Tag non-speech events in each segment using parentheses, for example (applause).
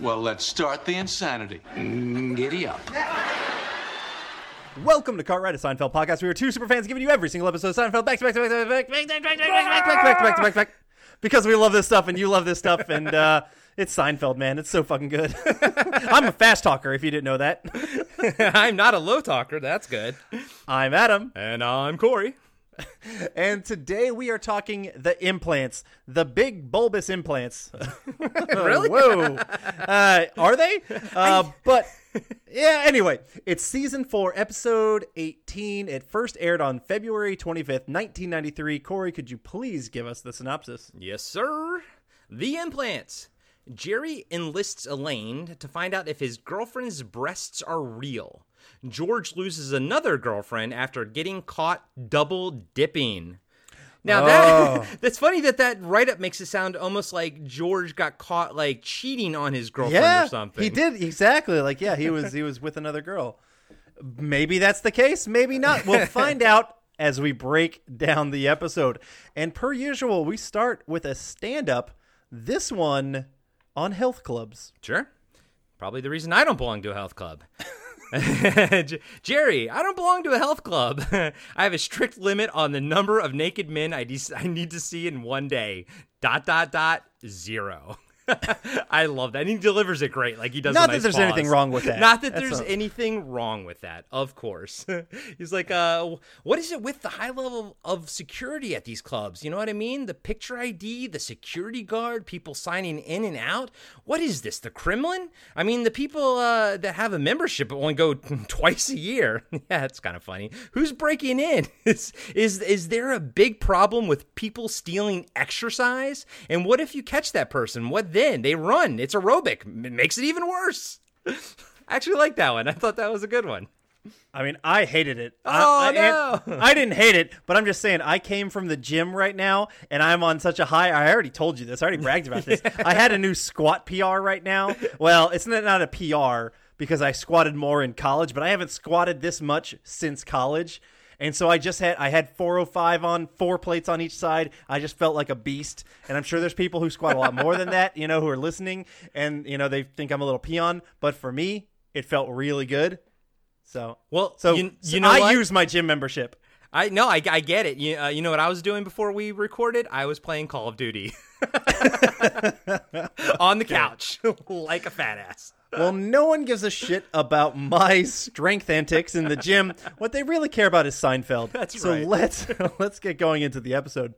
Well, let's start the insanity. Giddy up. Welcome to Cartwright, a Seinfeld podcast. We are two super fans giving you every single episode of Seinfeld back to back to back to back to back to back to back to back to back to back to back to back because we love this stuff and you love this stuff and uh, it's Seinfeld, man. It's so fucking good. I'm a fast talker, if you didn't know that. I'm not a low talker. That's good. I'm Adam, And I'm Corey. (laughs) and today we are talking the implants, the big bulbous implants. (laughs) (laughs) Really? Whoa, uh, are they? Uh, but yeah. Anyway, it's season four, episode eighteen. It first aired on February twenty fifth, nineteen ninety three. Corey, could you please give us the synopsis? Yes, sir. The implants. Jerry enlists Elaine to find out if his girlfriend's breasts are real. George loses another girlfriend after getting caught double dipping. Now that oh. (laughs) that's funny that that write up makes it sound almost like George got caught like cheating on his girlfriend yeah, or something. he did exactly. Like yeah, he was he was with another girl. Maybe that's the case. Maybe not. We'll (laughs) find out as we break down the episode. And per usual, we start with a stand up. This one on health clubs. Sure. Probably the reason I don't belong to a health club. (laughs) Jerry, I don't belong to a health club. (laughs) I have a strict limit on the number of naked men I, de- I need to see in one day. Dot, dot, dot, zero. (laughs) I love that. And he delivers it great. Like he does. Not that nice there's pause. anything wrong with that. Not that That's there's a- anything wrong with that. Of course. (laughs) He's like, uh, what is it with the high level of security at these clubs? You know what I mean? The picture ID, the security guard, people signing in and out. What is this? The Kremlin? I mean, the people uh, that have a membership but only go (laughs) twice a year. yeah, it's kind of funny. Who's breaking in? Is is is there a big problem with people stealing exercise? And what if you catch that person? What then? They run. It's aerobic. It makes it even worse. (laughs) I actually like that one. I thought that was a good one. I mean, I hated it. Oh, I, I, no. I didn't hate it, but I'm just saying, I came from the gym right now, and I'm on such a high. I already told you this. I already bragged about this. (laughs) I had a new squat PR right now. Well, it's not, not a PR because I squatted more in college, but I haven't squatted this much since college. And so I just had I had 405 on four plates on each side. I just felt like a beast. And I'm sure there's people who squat a lot more than that, you know, who are listening and you know they think I'm a little peon. But for me, it felt really good. So Well, so, you, so know I what? use my gym membership. I no, I, I get it. You, uh, you know what I was doing before we recorded? I was playing Call of Duty (laughs) (laughs) on the couch (laughs) like a fat ass. Well, no one gives a shit about my strength antics in the gym. What they really care about is Seinfeld. That's so right. let's (laughs) let's get going into the episode.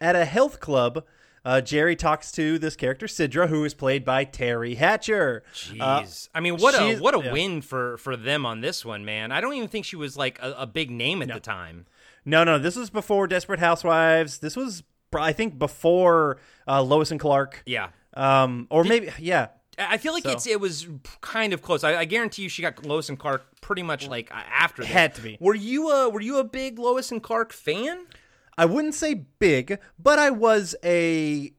At a health club, uh, Jerry talks to this character Sidra, who is played by Teri Hatcher. Uh, Jeez, I mean, what a what a yeah. win for for them on this one, man. I don't even think she was like a, a big name at the time. no, no, this was before Desperate Housewives. This was, I think, before uh, Lois and Clark. Yeah. Um, or maybe, yeah. I feel like So- it's it was kind of close. I, I guarantee you, she got Lois and Clark pretty much like after. This. Had to be. Were you a Were you a big Lois and Clark fan? I wouldn't say big, but I was a.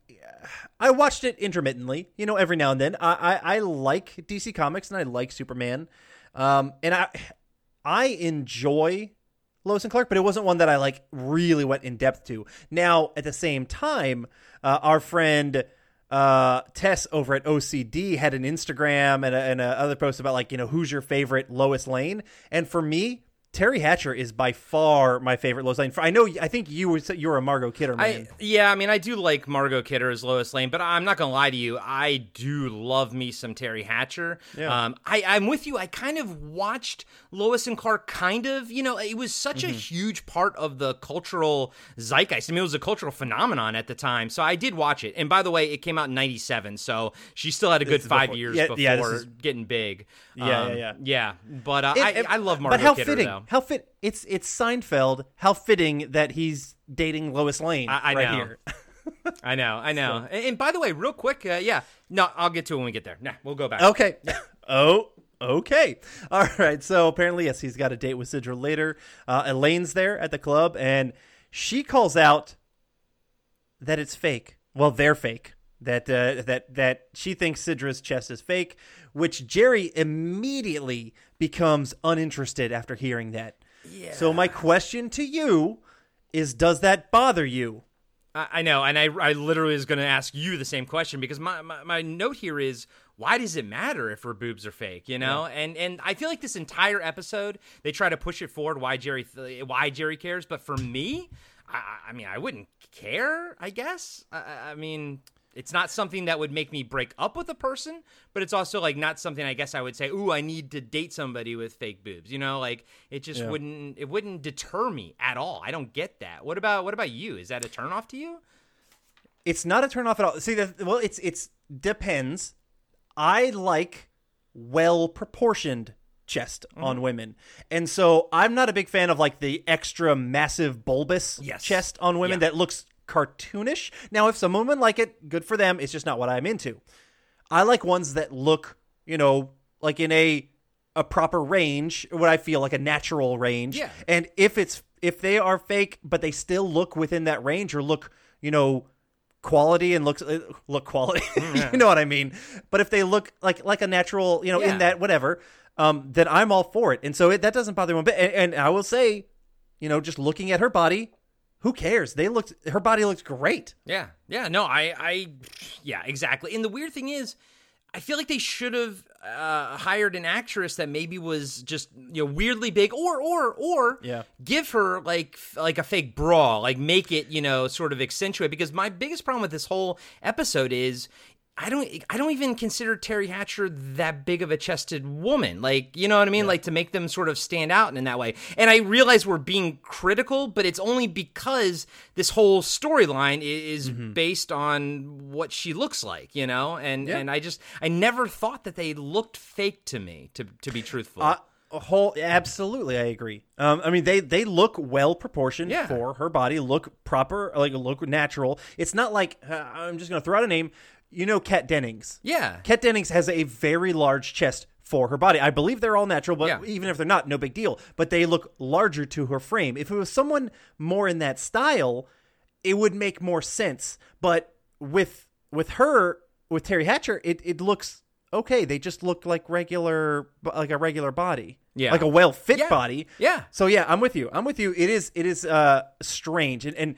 I watched it intermittently, you know, every now and then. I I, I like DC Comics and I like Superman, um, and I I enjoy Lois and Clark, but it wasn't one that I like really went in depth to. Now, at the same time, uh, our friend uh, Tess over at OCD had an Instagram and a, and a other post about like you know who's your favorite Lois Lane, and for me. Teri Hatcher is by far my favorite Lois Lane. I know. I think you were you were a Margot Kidder man. I yeah, I mean, I do like Margot Kidder as Lois Lane, but I'm not gonna lie to you, I do love me some Teri Hatcher. Yeah. Um, I I'm with you. I kind of watched Lois and Clark. Kind of, you know, it was such Mm-hmm. a huge part of the cultural zeitgeist. I mean, it was a cultural phenomenon at the time, so I did watch it. And by the way, it came out in '97, so she still had a good five before- years yeah, before yeah, is- getting big. Yeah, yeah, Um, yeah. yeah. But uh, It- I it- I love Margot But how Kidder fitting? though. How fit? It's it's Seinfeld. How fitting that he's dating Lois Lane I- I right know. here. I know, I know. (laughs) And, and by the way, real quick, uh, yeah, no, I'll get to it when we get there. Nah, we'll go back. Okay. (laughs) Oh, Okay. All right. So apparently, yes, he's got a date with Sidra later. Uh, Elaine's there at the club, and she calls out that it's fake. Well, they're fake. That uh, that that she thinks Sidra's chest is fake, which Jerry immediately becomes uninterested after hearing that. Yeah. So my question to you is: Does that bother you? I, I know, and I, I literally was going to ask you the same question because my, my, my note here is why does it matter if her boobs are fake you know yeah. and and i feel like this entire episode they try to push it forward why jerry why jerry cares but for me i, I mean i wouldn't care i guess I, I mean it's not something that would make me break up with a person, but it's also like not something I guess I would say, "Ooh, I need to date somebody with fake boobs." You know, like it just yeah. wouldn't it wouldn't deter me at all. I don't get that. What about what about you? Is that a turnoff to you? It's not a turnoff at all. See, well, it's it's depends. I like well proportioned chest mm-hmm. on women. And so I'm not a big fan of like the extra massive bulbous yes. chest on women yeah. that looks cartoonish. Now, if some women like it, good for them. It's just not what I'm into. I like ones that look, you know, like in a a proper range, what I feel like a natural range. Yeah. And if it's if they are fake, but they still look within that range or look, you know, quality and looks uh, look quality, (laughs) yeah. you know what I mean. But if they look like like a natural, you know, yeah. in that whatever, um, then I'm all for it. And so it, that doesn't bother me. But and, and I will say, you know, just looking at her body, who cares? They looked her body looked great. Yeah. Yeah, no, I I yeah, exactly. And the weird thing is I feel like they should have uh, hired an actress that maybe was just you know weirdly big, or or or yeah. give her like like a fake bra, like make it you know sort of accentuate. Because my biggest problem with this whole episode is I don't I don't even consider Teri Hatcher that big of a chested woman. Like, you know what I mean? Yeah. Like to make them sort of stand out in that way. And I realize we're being critical, but it's only because this whole storyline is mm-hmm. based on what she looks like, you know? And yeah. and I just I never thought that they looked fake to me, to to be truthful. Uh, a whole absolutely i agree um, i mean they they look well proportioned yeah. for her body look proper like look natural it's not like uh, i'm just gonna throw out a name you know Kat Dennings. Yeah. Kat Dennings has a very large chest for her body. I believe they're all natural, but yeah. even if they're not, no big deal. But they look larger to her frame. If it was someone more in that style, it would make more sense. But with with her, with Teri Hatcher, it, it looks okay. They just look like regular like a regular body. Yeah. Like a well fit yeah. body. Yeah. So yeah, I'm with you. I'm with you. It is it is uh strange. And and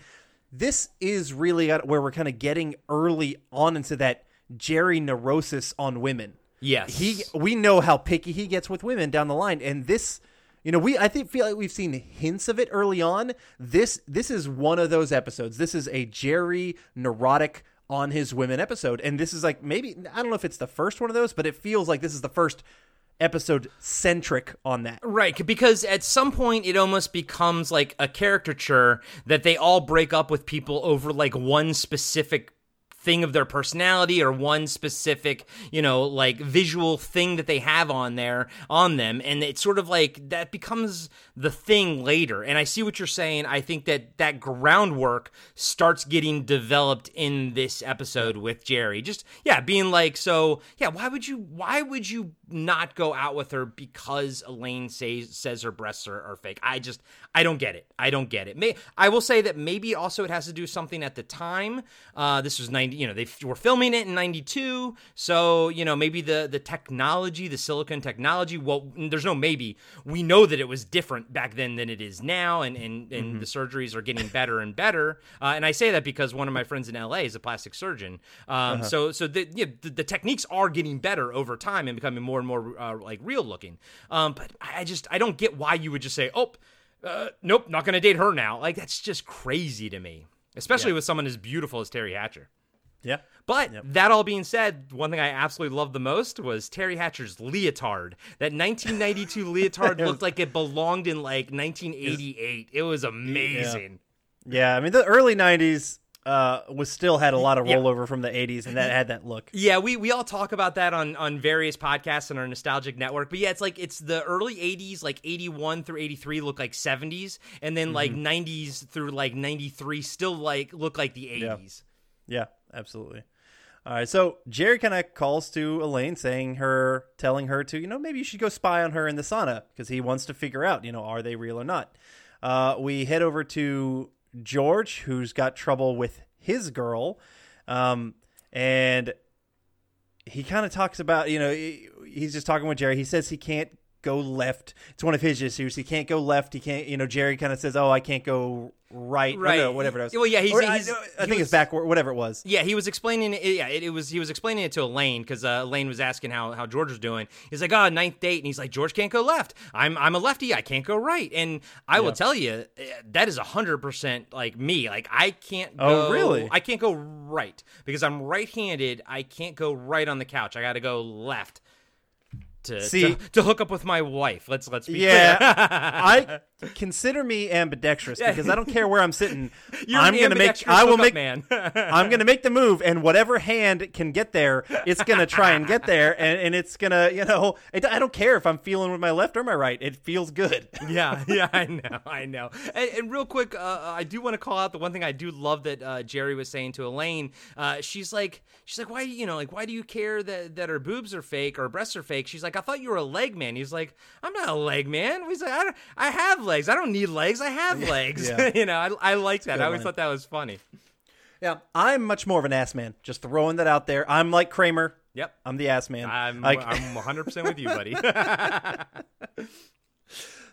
this is really where we're kind of getting early on into that Jerry neurosis on women. Yes, he. We know how picky he gets with women down the line, and this, you know, we I think feel like we've seen hints of it early on. This this is one of those episodes. This is a Jerry neurotic on his women episode, and this is like maybe I don't know if it's the first one of those, but it feels like this is the first episode centric on that. Right, because at some point it almost becomes like a caricature that they all break up with people over like one specific thing of their personality or one specific, you know, like visual thing that they have on there on them and it's sort of like that becomes the thing later. And I see what you're saying. I think that that groundwork starts getting developed in this episode with Jerry. Just yeah, being like so, yeah, why would you why would you not go out with her because Elaine says says her breasts are, are fake? I just I don't get it. I don't get it. May, I will say that maybe also it has to do something at the time. Uh, this was 90, you know, they were filming it in 92. So, you know, maybe the, the technology, the silicon technology, well, there's no maybe. We know that it was different back then than it is now. And, and, and mm-hmm. the surgeries are getting better and better. Uh, and I say that because one of my friends in LA is a plastic surgeon. Um, uh-huh. So, so the, you know, the, the, techniques are getting better over time and becoming more and more uh, like real looking. Um, but I just, I don't get why you would just say, oh, uh, nope, not going to date her now. Like that's just crazy to me, especially yeah. with someone as beautiful as Teri Hatcher. Yeah. But yep. that all being said, one thing I absolutely loved the most was Teri Hatcher's leotard. That 1992 (laughs) leotard looked like it belonged in like 1988. It was amazing. Yeah. yeah, I mean the early 90s uh, was still had a lot of rollover yeah. from the 80s and that had that look. Yeah, we we all talk about that on on various podcasts and our nostalgic network. But yeah, it's like it's the early 80s like 81 through 83 look like 70s and then mm-hmm. like 90s through like 93 still like look like the 80s. Yeah. yeah, absolutely. All right, so Jerry kind of calls to Elaine, saying her, telling her to, you know, maybe you should go spy on her in the sauna because he wants to figure out, you know, are they real or not. Uh, we head over to George, who's got trouble with his girl, um, and he kind of talks about, you know, he- he's just talking with Jerry. He says he can't go left. It's one of his issues. He can't go left. He can't, you know, Jerry kind of says, oh, I can't go right. Right. no, whatever it was. Well, yeah, he's- Or I, he's- I he think was- it's backward, whatever it was. Yeah, he was explaining it. Yeah, it, it was. He was explaining it to Elaine because uh, Elaine was asking how, how George was doing. He's like, "Oh, ninth date," and he's like, "George can't go left. I'm I'm a lefty. I can't go right." And I will tell you, eh, that is hundred percent like me. Like I can't. Oh, really? I can't go right because I'm right-handed. I can't go right on the couch. I got to go left. To, See- to, to hook up with my wife. Let's let's be Yeah, clear. (laughs) I consider me ambidextrous (laughs) because I don't care where I'm sitting. (laughs) You're I'm gonna make. I will make. man. (laughs) I'm gonna make the move, and whatever hand can get there, it's gonna try and get there, and, and it's gonna, you know, it, I don't care if I'm feeling with my left or my right. It feels good. yeah, yeah, I know, I know. And, and real quick, uh, I do want to call out the one thing I do love that uh, Jerry was saying to Elaine. Uh, she's like, she's like, why, you know, like, why do you care that that her boobs are fake or her breasts are fake? She's like, I thought you were a leg man. He's like, I'm not a leg man. He's like, I, I have legs. I don't need legs. I have legs. Yeah. (laughs) you know, I, I like that. I always line. thought that was funny. Yeah, I'm much more of an ass man. Just throwing that out there. I'm like Kramer. Yep. I'm the ass man. I'm Like- I'm 100 percent with you, buddy. (laughs) (laughs)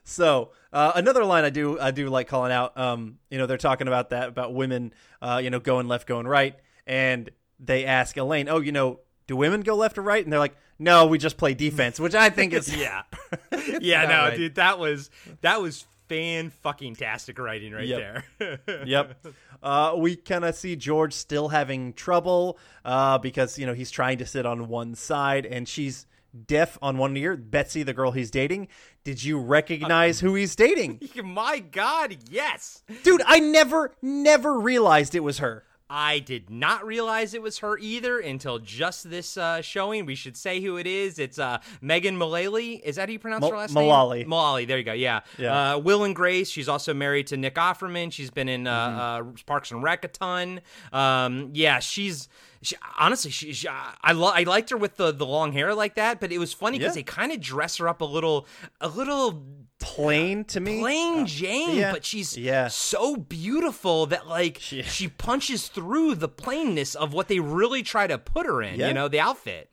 So uh, another line I do I do like calling out. Um, you know, they're talking about that about women, uh, you know, going left, going right, and they ask Elaine, "Oh, you know, do women go left or right?" And they're like, "No, we just play defense," which I think is (laughs) yeah, (laughs) yeah, no, right. dude, that was that was fan fucking tastic writing right Yep. there. (laughs) yep. Uh, we kind of see George still having trouble uh, because you know he's trying to sit on one side and she's deaf on one ear. Betsy, the girl he's dating. Did you recognize who he's dating, My God, yes. dude? I never, never realized it was her. I did not realize it was her either until just this uh, showing. We should say who it is. It's uh, Megan Mullally. Is that how you pronounce Mul- her last Mullally. name? Mullally. Mullally. There you go. Yeah. Yeah. Uh, Will and Grace. She's also married to Nick Offerman. She's been in uh, Mm-hmm. uh, Parks and Rec a ton. Um, yeah, she's. She, honestly, she, she I lo- I liked her with the, the long hair like that, but it was funny because Yeah. they kind of dress her up a little a little Plain to me. plain Jane, yeah. but she's Yeah. so beautiful that like She- she punches through the plainness of what they really try to put her in. Yeah. You know, the outfit.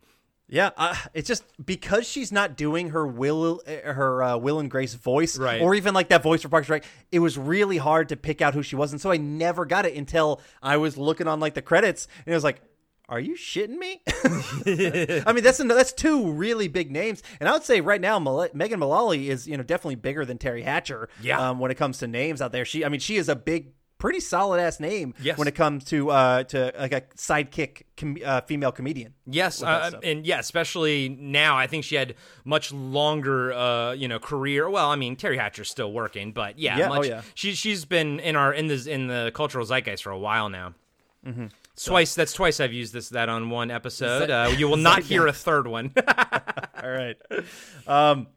Yeah, uh, it's just because she's not doing her will, uh, her uh, Will and Grace voice, Right. or even like that voice for Parks Rec. It was really hard to pick out who she was, and so I never got it until I was looking on like the credits, and it was like, "Are you shitting me?" (laughs) I mean, that's that's two really big names, and I would say right now, Mal- Megan Mullally is you know definitely bigger than Teri Hatcher. Yeah. um, when it comes to names out there, she, I mean, she is a big. Pretty solid ass name Yes. when it comes to uh to like a sidekick com- uh, female comedian. Yes, uh, and yeah, especially now. I think she had much longer, uh, you know, career. Well, I mean, Teri Hatcher's still working, but yeah, Yeah, oh, yeah. She she's been in our in the in the cultural zeitgeist for a while now. Mm-hmm. Twice. That's twice I've used this that on one episode. Uh, you will not hear a third one. (laughs) All right. Um,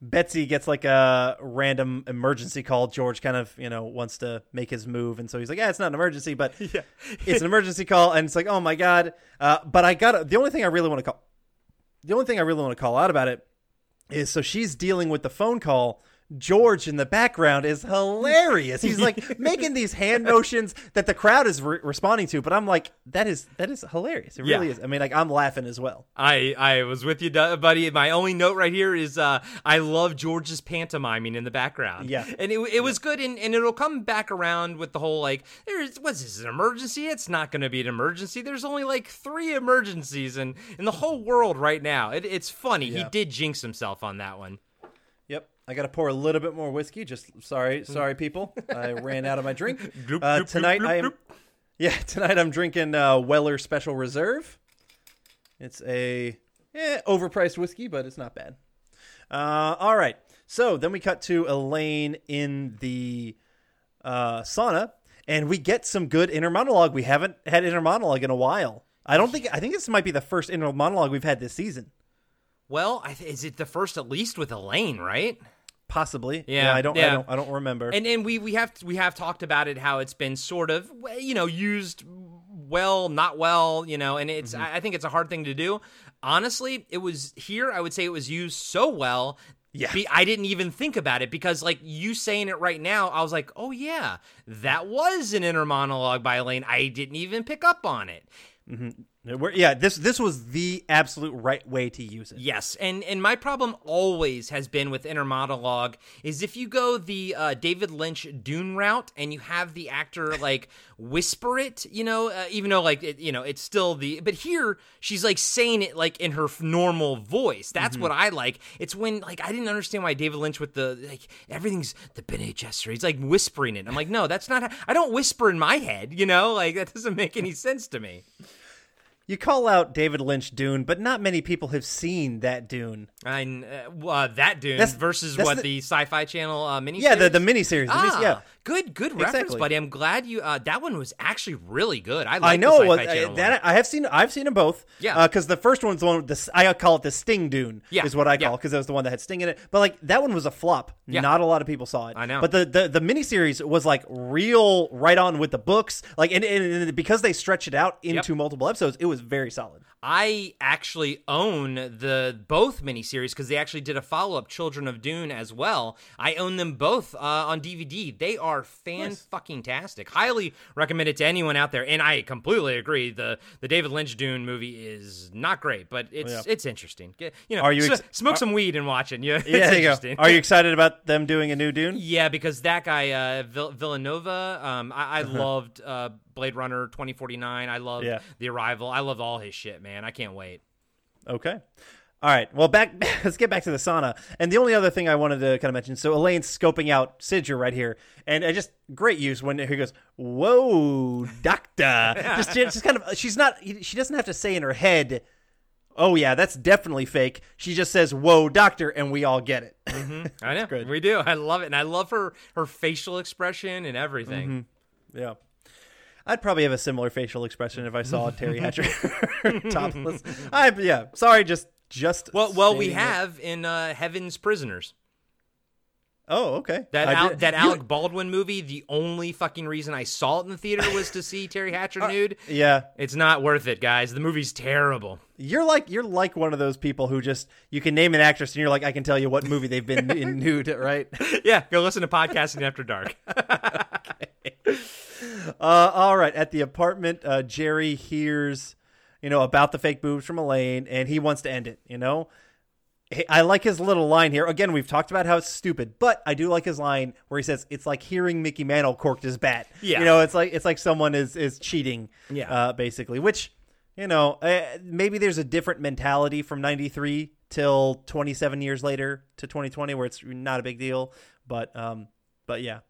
Betsy gets like a random emergency call. George kind of, you know, wants to make his move, and so he's like, "Yeah, it's not an emergency, but (laughs) it's an emergency call." And it's like, "Oh my god!" Uh, but I got the only thing I really want to call, the only thing I really want to call out about it is so she's dealing with the phone call. George in the background is hilarious. He's like (laughs) making these hand motions that the crowd is re- responding to, but I'm like, that is that is hilarious. It really Yeah. is. I mean, like I'm laughing as well. I I was with you, buddy. My only note right here is uh, I love George's pantomiming in the background. Yeah. and it, it was good, and, and it'll come back around with the whole like, there's what's this an emergency? It's not going to be an emergency. There's only like three emergencies in in the whole world right now. It, it's funny. He did jinx himself on that one. I got to pour a little bit more whiskey. Just sorry, sorry, people. I ran out of my drink. (laughs) Uh, tonight I am. Yeah, (laughs) tonight I'm drinking uh, Weller Special Reserve. It's a eh, overpriced whiskey, but it's not bad. Uh, all right. So then we cut to Elaine in the uh, sauna, and we get some good inner monologue. We haven't had inner monologue in a while. I don't think. I think this might be the first inner monologue we've had this season. Well, I th- is it the first at least with Elaine, right? Possibly. Yeah, I don't. I don't. I don't remember. And and we we have we have talked about it how it's been sort of you know used well, not well, you know, and it's Mm-hmm. I think it's a hard thing to do. Honestly, it was here. I would say it was used so well. Yeah. be- I didn't even think about it because, like you saying it right now, I was like, "Oh yeah, that was an inner monologue by Elaine." I didn't even pick up on it. We're- yeah, this this was the absolute right way to use it. Yes, and and my problem always has been with inner monologue is if you go the uh, David Lynch Dune route and you have the actor like (laughs) whisper it, you know, uh, even though like it, you know it's still the but here she's like saying it like in her f- normal voice. That's what I like. It's when like I didn't understand why David Lynch with the like everything's the Bene Gesserit. He's like whispering it. I'm like, no, that's not. How, I don't whisper in my head. You know, like that doesn't make any sense to me. You call out David Lynch Dune, but not many people have seen that Dune. I uh, uh, that Dune That's- versus that's what the- the, Sci-Fi Channel uh, mini. Yeah, the the miniseries. The Ah, yeah, good, good reference, Exactly. buddy. I'm glad you. Uh, that one was actually really good. I, like I know it Sci-Fi uh, that. one. I have seen. I've seen them both. Yeah. because the first one's the one with the. I call it the Sting Dune. Yeah, is what I call because that was the one that had Sting in it. But like that one was a flop. Yeah. Not a lot of people saw it. I know. But the the the miniseries was like real, right on with the books. Like and, and, and because they stretched it out into multiple episodes, it was very solid. I actually own the both miniseries because they actually did a follow up, Children of Dune, as well. I own them both uh, on DVD. They are fan fucking tastic. Highly recommend it to anyone out there. And I completely agree. the The David Lynch Dune movie is not great, but it's Yeah. it's interesting. You know, Are you ex- smoke some weed and watch it. (laughs) Yeah, it's Yeah, there you go. Are you excited about them doing a new Dune? Yeah, because that guy uh, Vill- Villanova, um, I, I (laughs) loved uh, Blade Runner twenty forty nine. I love Yeah. The Arrival. I love all his shit, man. I can't wait. Okay. All right. Well, back. (laughs) Let's get back to the sauna. And the only other thing I wanted to kind of mention. So Elaine's scoping out Sidra right here, and I just great use when he goes, "Whoa, doctor!" (laughs) just, just kind of. She's not. She doesn't have to say in her head, "Oh yeah, that's definitely fake." She just says, "Whoa, doctor," and we all get it. Mm-hmm. (laughs) I know good. we do. I love it, and I love her her facial expression and everything. Mm-hmm. yeah. I'd probably have a similar facial expression if I saw (laughs) Teri Hatcher (laughs) topless. (laughs) I yeah. Sorry, just just. Well, well, we stating it. have in uh, Heaven's Prisoners Oh, okay. that Al- did- that you- Alec Baldwin movie. The only fucking reason I saw it in the theater was to see Teri Hatcher nude. Yeah. It's not worth it, guys. The movie's terrible. You're like you're like one of those people who just you can name an actress and you're like I can tell you what movie they've been in nude, right? Yeah, go listen to podcasting after dark. Uh, all right, at the apartment, uh, Jerry hears you know about the fake boobs from Elaine, and he wants to end it. You know, Hey, I like his little line here. Again, we've talked about how it's stupid, but I do like his line where he says it's like hearing Mickey Mantle corked his bat. Yeah. you know, it's like it's like someone is is cheating. Yeah. uh, basically, which you know uh, maybe there's a different mentality from '93 till 27 years later to 2020 where it's not a big deal, but um, but yeah.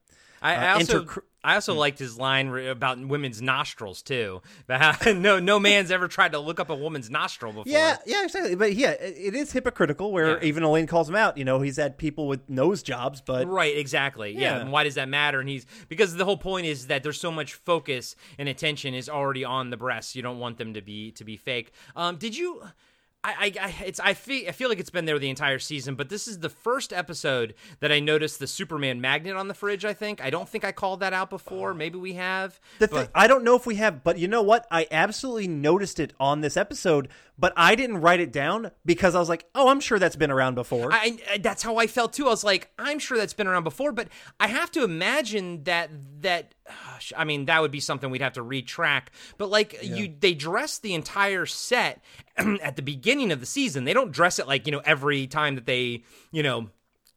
I, I Uh, also enter- I also liked his line about women's nostrils too. (laughs) No no man's ever tried to look up a woman's nostril before. Yeah, yeah, exactly. But yeah, it it is hypocritical where Yeah. even Elaine calls him out. You know, he's had people with nose jobs, but Right, exactly. Yeah. Yeah. And why does that matter? And he's because the whole point is that there's so much focus and attention is already on the breasts. You don't want them to be to be fake. Um, did you? I, I, it's I feel I feel like it's been there the entire season, but this is the first episode that I noticed the Superman magnet on the fridge. I think I don't think I called that out before. Oh. Maybe we have. the but- thing, I don't know if we have. But you know what? I absolutely noticed it on this episode, but I didn't write it down because I was like, oh, I'm sure that's been around before. I, I- uh, that's how I felt too. I was like, I'm sure that's been around before, but I have to imagine that that I mean that would be something we'd have to retrack. But like you, they dress the entire set (clears throat) at the beginning of the season. They don't dress it like you know every time that they you know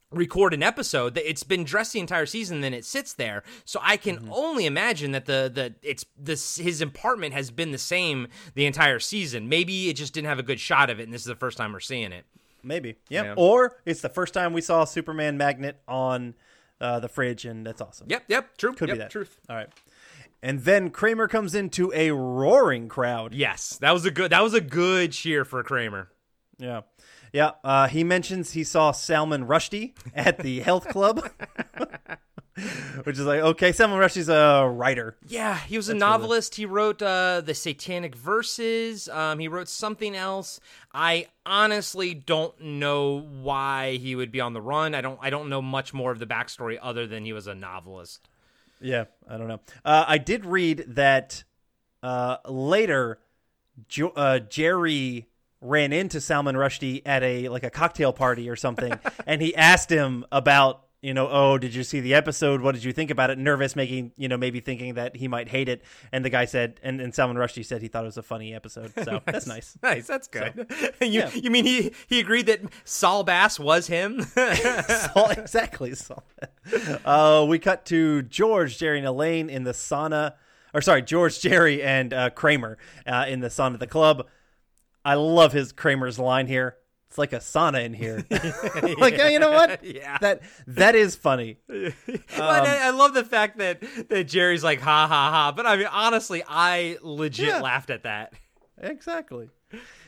record an episode it's been dressed the entire season then it sits there so i can Mm-hmm. only imagine that the the it's this his apartment has been the same the entire season maybe it just didn't have a good shot of it and this is the first time we're seeing it Maybe, yeah. Yeah. Or it's the first time we saw Superman magnet on uh, the fridge, and that's awesome. yep yep true could yep, be that. truth All right. And then Kramer comes into a roaring crowd. Yes, that was a good. That was a good cheer for Kramer. Yeah. Yeah. Uh, he mentions he saw Salman Rushdie at the (laughs) health club, (laughs) which is like, okay, Salman Rushdie's a writer. Yeah, he was a novelist. He wrote uh, the Satanic Verses. Um, he wrote something else. I honestly don't know why he would be on the run. I don't. I don't know much more of the backstory other than he was a novelist. Yeah. I don't know. Uh, I did read that Uh, later, jo- uh, Jerry ran into Salman Rushdie at a like a cocktail party or something, (laughs) and he asked him about you know, oh, did you see the episode? What did you think about it? Nervous, making you know maybe thinking that he might hate it, and the guy said, and, and Salman Rushdie said he thought it was a funny episode, so (laughs) that's nice. Nice, that's good. (laughs) you, yeah. you mean he he agreed that Sal Bass was him? Saul, exactly. Saul. Uh, we cut to George, Jerry, and Elaine in the sauna. Or sorry, George, Jerry, and uh, Kramer uh, in the sauna at the club. I love his Kramer's line here. It's like a sauna in here. (laughs) like, yeah, you know what? (laughs) Yeah. That that is funny. (laughs) Well, and I, I love the fact that that Jerry's like ha ha ha, but I mean honestly, I legit Yeah. laughed at that. Exactly.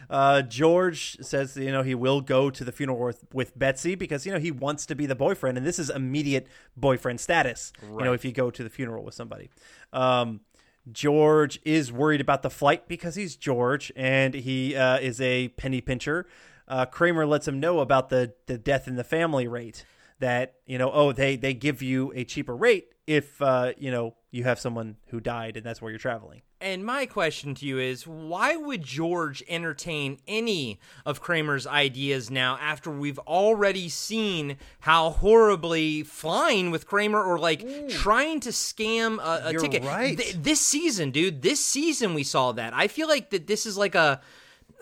Uh, George says, you know, he will go to the funeral with, with Betsy because, you know, he wants to be the boyfriend. And this is immediate boyfriend status, you know, if you go to the funeral with somebody. Um, George is worried about the flight because he's George and he uh, is a penny pincher. Uh, Kramer lets him know about the, the death in the family rate that, you know, oh, they, they give you a cheaper rate if, uh, you know, you have someone who died and that's where you're traveling. And my question to you is why would George entertain any of Kramer's ideas now after we've already seen how horribly flying with Kramer or like trying to scam a, a ticket? right. Th- this season, dude, this season we saw that. I feel like that this is like a.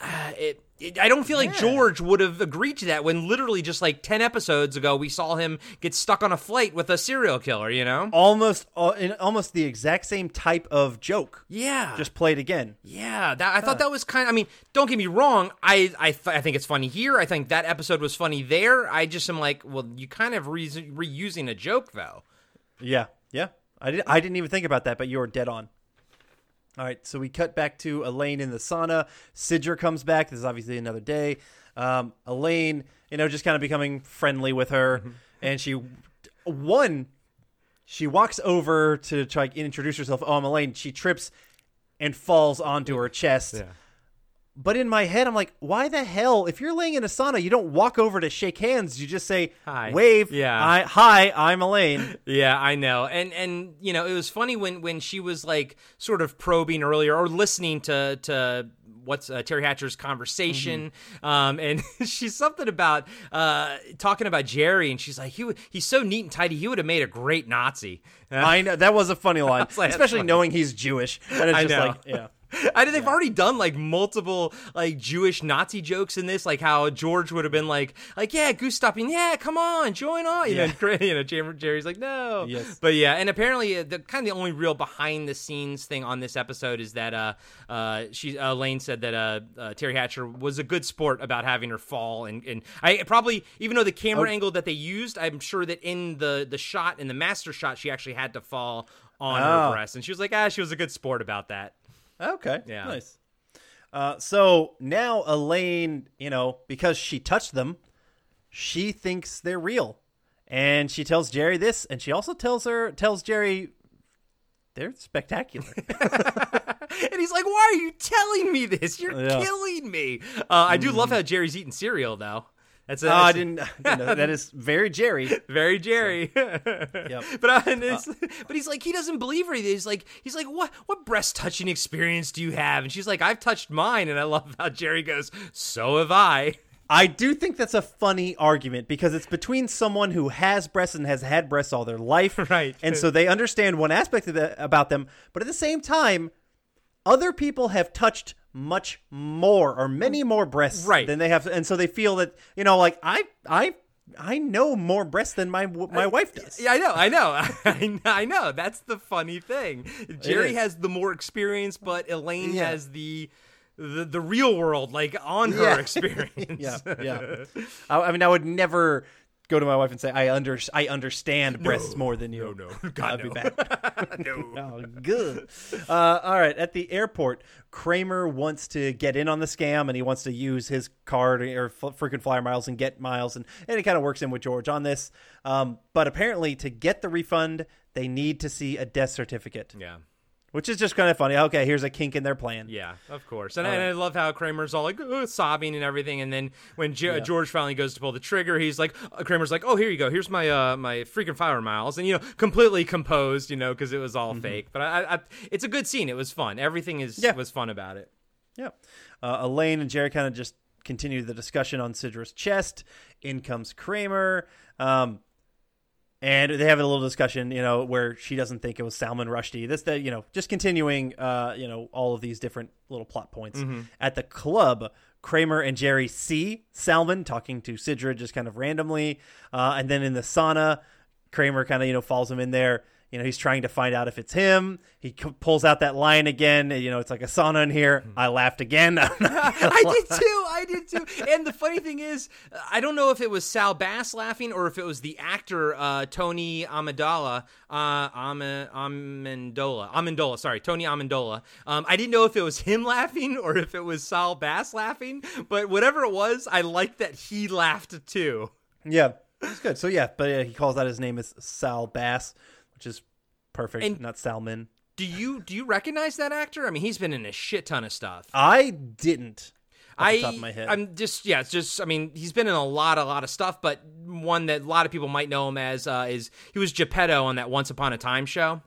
Uh, (sighs) it, I don't feel like George would have agreed to that when literally just like 10 episodes ago we saw him get stuck on a flight with a serial killer, you know? almost uh, in almost the exact same type of joke Yeah. just played again Yeah, that, I thought that was kind of. I mean, don't get me wrong. I I, th- I think it's funny here. I think that episode was funny there. I just am like, well, you kind of re- reusing a joke though. yeah yeah i did i didn't even think about that but you're dead on all right so we cut back to elaine in the sauna. Sidra comes back. This is obviously another day. Um, elaine you know just kind of becoming friendly with her. And she one she walks over to try and introduce herself. Oh i'm elaine. She trips and falls onto her chest But in my head, I'm like, why the hell? If you're laying in a sauna, you don't walk over to shake hands. You just say, Hi. wave. Yeah. I, hi, I'm Elaine. (laughs) Yeah, I know. And and you know, it was funny when when she was like sort of probing earlier or listening to to what's uh, Teri Hatcher's conversation, um, and (laughs) she's something about uh, talking about Jerry, and she's like, he he's so neat and tidy, he would have made a great Nazi. I know that was a funny (laughs) line, like, especially funny. knowing he's Jewish. And it's I just know. like, yeah. I think they've already done like multiple like Jewish Nazi jokes in this, like how George would have been like, like yeah, goose stopping, yeah, come on, join on, you Yeah. (laughs) know, you know, Jerry's like no, Yes. but yeah, and apparently uh, the kind of the only real behind the scenes thing on this episode is that uh, uh, she uh, Lane said that uh, uh, Teri Hatcher was a good sport about having her fall, and and I probably even though the camera Oh. angle that they used, I'm sure that in the the shot in the master shot, she actually had to fall on Oh. her breast, and she was like, ah, she was a good sport about that. Okay. Yeah. Nice. Uh, so now Elaine, you know, because she touched them, she thinks they're real, and she tells Jerry this, and she also tells her tells Jerry they're spectacular. (laughs) And he's like, "Why are you telling me this? You're Yeah. killing me." Uh, I do love how Jerry's eating cereal, though. That's, a, oh, I didn't, didn't know. (laughs) That is very Jerry. very Jerry. Yep. (laughs) But uh, but he's like, he doesn't believe her. He's like, he's like, what what breast touching experience do you have? And she's like, I've touched mine. And I love how Jerry goes, so have I. I do think that's a funny argument because it's between someone who has breasts and has had breasts all their life, (laughs) Right. And so they understand one aspect of the, about them, but at the same time, other people have touched much more or many more breasts Right. than they have, and so they feel that you know, like I, I, I know more breasts than my my wife does. Yeah, I know, I know, (laughs) I, I know. That's the funny thing. Jerry has the more experience, but Elaine Yeah. has the. The, the real world, like on her Yeah. (laughs) experience. Yeah, yeah. (laughs) I, I mean, I would never go to my wife and say I under I understand breasts more than you. no, (laughs) God, That'd be no. (laughs) no. (laughs) Oh, good. Uh, all right. At the airport, Kramer wants to get in on the scam and he wants to use his card or freaking flyer miles and get miles. And, and it kind of works in with George on this. Um, but apparently, to get the refund, they need to see a death certificate. Yeah. Which is just kind of funny. Okay, here's a kink in their plan. Yeah, of course. And, I, and I love how Kramer's all like sobbing and everything. And then when Ge- George finally goes to pull the trigger, he's like, uh, Kramer's like, "Oh, here you go. Here's my uh my freaking fire miles," and you know, completely composed, you know, because it was all fake. But I, I, it's a good scene. It was fun. Everything is Yeah. was fun about it. Yeah. Uh, Elaine and Jerry kind of just continue the discussion on Sidra's chest. In comes Kramer. Um, and they have a little discussion, you know, where she doesn't think it was Salman Rushdie. This, that, you know, just continuing, uh, you know, all of these different little plot points. At the club, Kramer and Jerry see Salman talking to Sidra just kind of randomly. Uh, and then in the sauna, Kramer kind of, you know, follows him in there. You know, he's trying to find out if it's him. He c- pulls out that line again. You know, it's like a sauna in here. I laughed again. (laughs) (laughs) I did too. I did too. And the funny thing is, I don't know if it was Sal Bass laughing or if it was the actor uh, Tony Amendola. Uh, Am- Amendola. Amendola. Sorry, Tony Amendola. Um, I didn't know if it was him laughing or if it was Sal Bass laughing. But whatever it was, I liked that he laughed too. Yeah, it's good. So yeah, but uh, he calls out his name is Sal Bass, which is perfect, And- not Salman. Do you do you recognize that actor? I mean, he's been in a shit ton of stuff. I didn't. Off I, the top of my head. I'm just yeah, it's just I mean he's been in a lot, a lot of stuff, but one that a lot of people might know him as uh, is he was Geppetto on that Once Upon a Time show.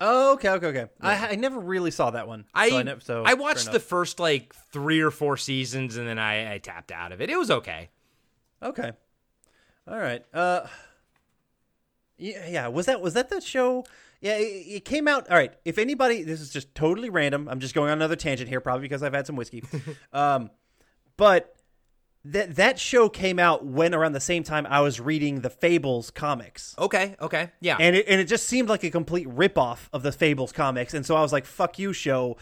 oh, okay, okay, okay. I, I never really saw that one. I so I, never, so I watched the first like three or four seasons and then I, I tapped out of it. It was okay. Okay, all right. Uh, yeah, yeah. Was that was that the show? Yeah, it, it came out. All right. If anybody, this is just totally random. I'm just going on another tangent here, probably because I've had some whiskey. (laughs) um, but that that show came out when around the same time I was reading the Fables comics. Okay, okay, yeah. and it and it just seemed like a complete ripoff of the Fables comics, and so I was like, "Fuck you, show."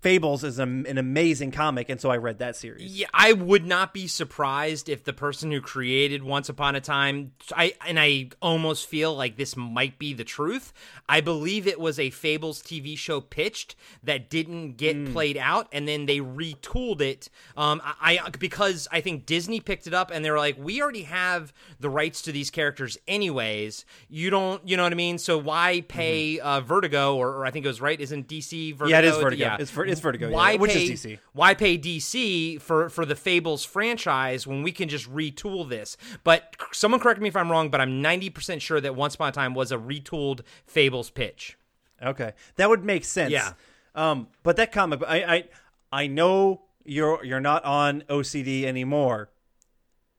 Fables is an, an amazing comic, and so I read that series. Yeah, I would not be surprised if the person who created Once Upon a Time, I and I almost feel like this might be the truth. I believe it was a Fables TV show pitched that didn't get Hmm. played out, and then they retooled it. Um, I, I because I think Disney picked it up, and they were like, "We already have the rights to these characters, anyways. You don't, you know what I mean? So why pay uh, Vertigo, or, or I think it was right? Isn't DC Vertigo? Mm-hmm. Yeah, it is Vertigo. It's, Ver- it's Vertigo. why yeah, which pay, is DC. Why pay DC for for the Fables franchise when we can just retool this? But someone correct me if I'm wrong, but I'm 90% sure that Once Upon a Time was a retooled Fables pitch. Okay, that would make sense. Yeah. Um, but that comic, I, I, I know you're you're not on OCD anymore,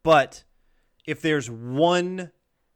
but if there's one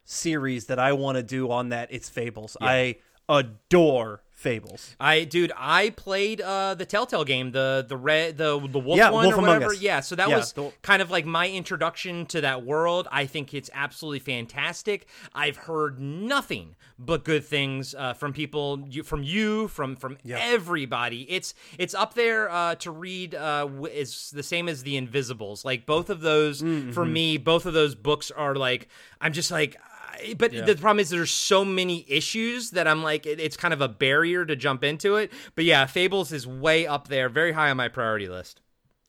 series that I want to do on that, it's Fables. I adore Fables. I dude, I played uh the Telltale game, the the red the the wolf Yeah, one Wolf or Among whatever. Us. Yeah, so that Yeah, was the- kind of like my introduction to that world. I think it's absolutely fantastic. I've heard nothing but good things uh, from people, you, from you, from from everybody. It's it's up there uh, to read. Uh, w- is the same as the Invisibles. Like both of those Mm-hmm. for me, both of those books are like I'm just like. I- But the problem is there's so many issues that I'm like it, it's kind of a barrier to jump into it. But yeah, Fables is way up there, very high on my priority list.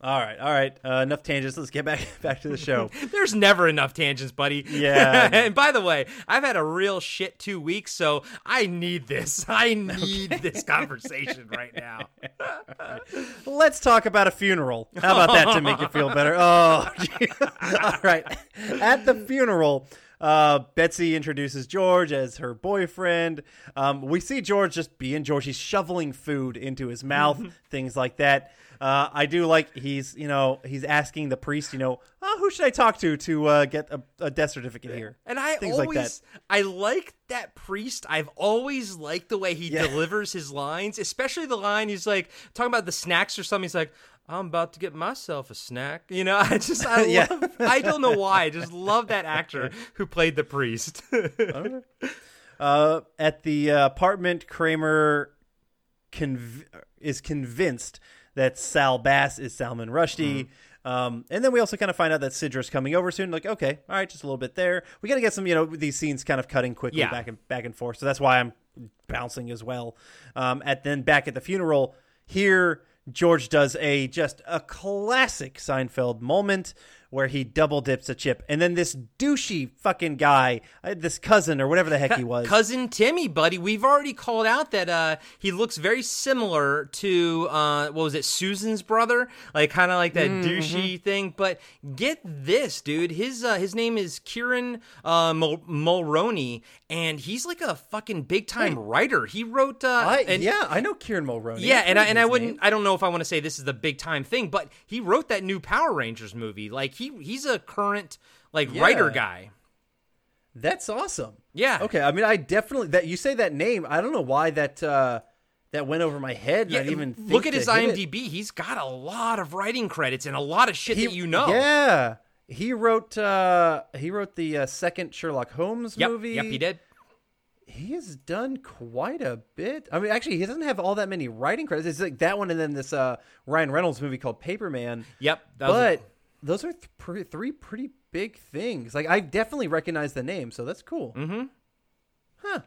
All right, all right. Uh, enough tangents. Let's get back (laughs) back to the show. (laughs) There's never enough tangents, buddy. Yeah. (laughs) and by the way, I've had a real shit two weeks, so I need this. I need this conversation right now. Let's talk about a funeral. How about that to make you feel better? Oh, all right. At the funeral, uh, Betsy introduces George as her boyfriend. Um, we see George just being George. He's shoveling food into his mouth, things like that. Uh, I do like he's you know he's asking the priest you know oh, who should I talk to to uh, get a, a death certificate here And I things always, like that. I like that priest. I've always liked the way he Yeah. delivers his lines, especially the line he's like talking about the snacks or something. He's like, "I'm about to get myself a snack." You know, (laughs) I just, I (laughs) Yeah. love. I don't know why. I just love that actor (laughs) who played the priest. Uh, at the uh, apartment, Kramer conv- is convinced that Sal Bass is Salman Rushdie. Um, and then we also kind of find out that Sidra's coming over soon. Like, okay, all right, just a little bit there. We got to get some, you know, these scenes kind of cutting quickly Yeah. back and back and forth. So that's why I'm bouncing as well. Um, at then back at the funeral, here George does a just a classic Seinfeld moment where he double dips a chip, and then this douchey fucking guy, uh, this cousin or whatever the heck he was, Cousin Timmy, buddy. We've already called out that uh, he looks very similar to uh, what was it, Susan's brother, like kind of like that Mm-hmm. douchey thing. But get this, dude. His uh, his name is Kieran uh, Mul- Mulroney, and he's like a fucking big time writer. He wrote, uh, I, and, yeah, I know Kieran Mulroney. Yeah, and I and I wouldn't. name. I don't know if I want to say this is the big time thing, but he wrote that new Power Rangers movie. Like he he's a current like Yeah. writer guy. That's awesome. Yeah. Okay. I mean, I definitely that you say that name. I don't know why that uh that went over my head. Yeah, not even look at his. IMDb. He's got a lot of writing credits and a lot of shit He- that you know. Yeah. He wrote uh he wrote the uh, second Sherlock Holmes Yep. movie. Yep. He did. He has done quite a bit. I mean, actually, he doesn't have all that many writing credits. It's like that one, and then this uh, Ryan Reynolds movie called Paperman. Yep. That was But those are th- pre- three pretty big things. Like I definitely recognize the name, so that's cool. Mm-hmm. Huh.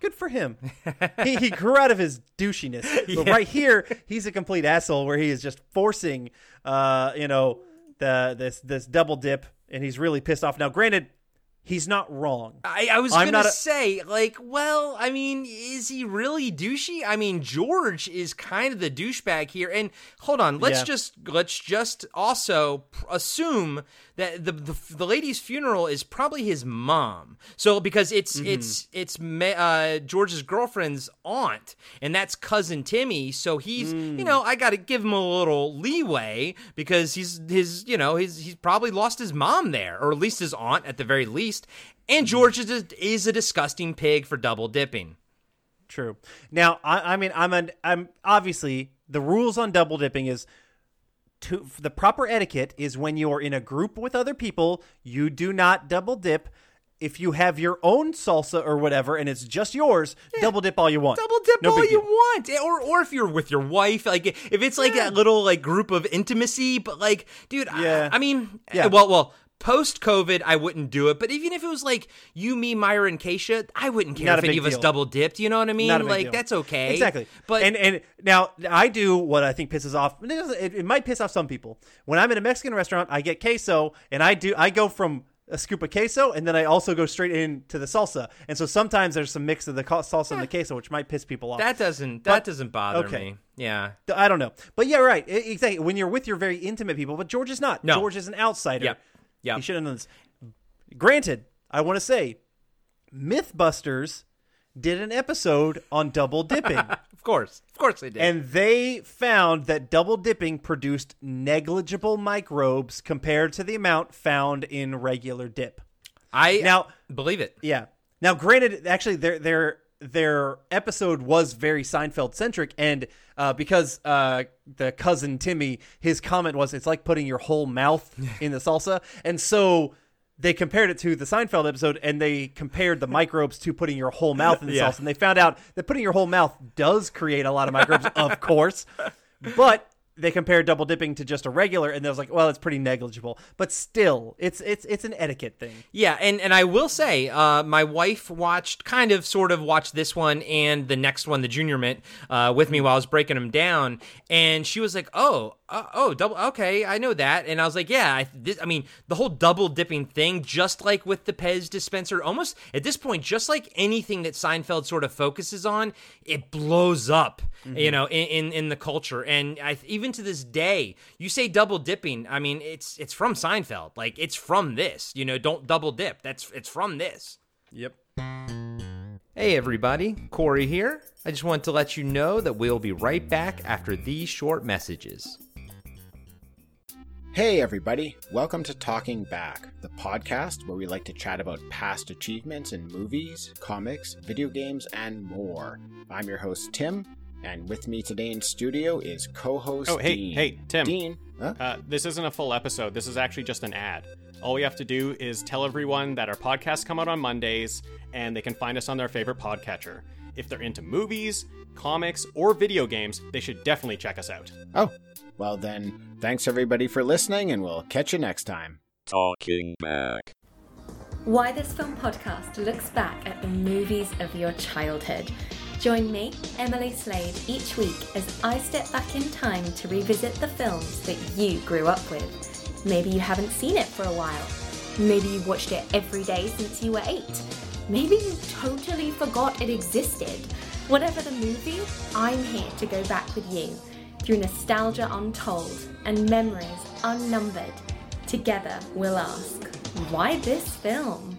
Good for him. (laughs) he, he grew out of his douchiness. (laughs) But right here, he's a complete asshole where he is just forcing, uh, you know, the this this double dip, and he's really pissed off. Now, granted, he's not wrong. I, I was I'm gonna a- say, like, well, I mean, is he really douchey? I mean, George is kind of the douchebag here. And hold on, let's Yeah. just let's just also assume that the, the the lady's funeral is probably his mom. So because it's Mm-hmm. it's it's uh, George's girlfriend's aunt, and that's cousin Timmy. So he's Mm. you know I got to give him a little leeway because he's his you know he's he's probably lost his mom there, or at least his aunt at the very least. And George is a, is a disgusting pig for double dipping. True. Now, I, I mean, I'm an, I'm obviously the rules on double dipping is to the proper etiquette is when you're in a group with other people, you do not double dip. If you have your own salsa or whatever and it's just yours, double dip all you want. Double dip No all you want, eh, or or if you're with your wife, like if it's like that little like group of intimacy, but like, dude, Yeah. I, I mean, eh, Yeah. well, well, post COVID, I wouldn't do it, but even if it was like you, me, Myra, and Keisha, I wouldn't care Not if any of us deal. double dipped. You know what I mean? Not a big like deal. that's okay, Exactly. But and and now I do what I think pisses off. It, it might piss off some people. When I'm in a Mexican restaurant, I get queso, and I do I go from a scoop of queso, and then I also go straight into the salsa. And so sometimes there's some mix of the salsa and the eh. queso, which might piss people off. that doesn't that But- doesn't bother okay. me. Yeah. I don't know, but yeah, right. Exactly. When you're with your very intimate people, but George is not. No. George is an outsider. Yep. Yep. He should have known this. Granted, I want to say, MythBusters did an episode on double dipping. (laughs) Of course, of course they did. And they found that double dipping produced negligible microbes compared to the amount found in regular dip. I now- believe it. Yeah. Now, granted, actually, their their their episode was very Seinfeld centric, and uh, because uh, the cousin Timmy, his comment was, "It's like putting your whole mouth (laughs) in the salsa," and so they compared it to the Seinfeld episode, and they compared the microbes to putting your whole mouth in the (laughs) Yeah. salsa, and they found out that putting your whole mouth does create a lot of microbes, of course, but. They compare double dipping to just a regular, and they was like, "Well, it's pretty negligible." But still, it's it's it's an etiquette thing. Yeah, and and I will say, uh, my wife watched, kind of, sort of watched this one and the next one, the Junior Mint, uh, with me while I was breaking them down, and she was like, "Oh, uh, oh, double, okay, I know that," and I was like, "Yeah, I, this, I mean, the whole double dipping thing, just like with the Pez dispenser, almost at this point, just like anything that Seinfeld sort of focuses on, it blows up, you know, in, in in the culture, and I even to this day, you say double dipping, I mean, it's it's from Seinfeld, like it's from this, you know, don't double dip, that's it's from this. Yep. Hey everybody, Corey here. I just want to let you know that we'll be right back after these short messages. Hey, everybody. Welcome to Talking Back, the podcast where we like to chat about past achievements in movies, comics, video games, and more. I'm your host, Tim, and with me today in studio is co host Oh, hey, Dean. hey, Tim. Dean. Huh? Uh, this isn't a full episode. This is actually just an ad. All we have to do is tell everyone that our podcasts come out on Mondays and they can find us on their favorite podcatcher. If they're into movies, comics, or video games, they should definitely check us out. Oh, well then, thanks everybody for listening, and we'll catch you next time. Talking back. Why This Film podcast looks back at the movies of your childhood. Join me, Emily Slade, each week as I step back in time to revisit the films that you grew up with. Maybe you haven't seen it for a while. Maybe you watched it every day since you were eight. Maybe you totally forgot it existed. Whatever the movie, I'm here to go back with you through nostalgia untold and memories unnumbered. Together, we'll ask, why this film?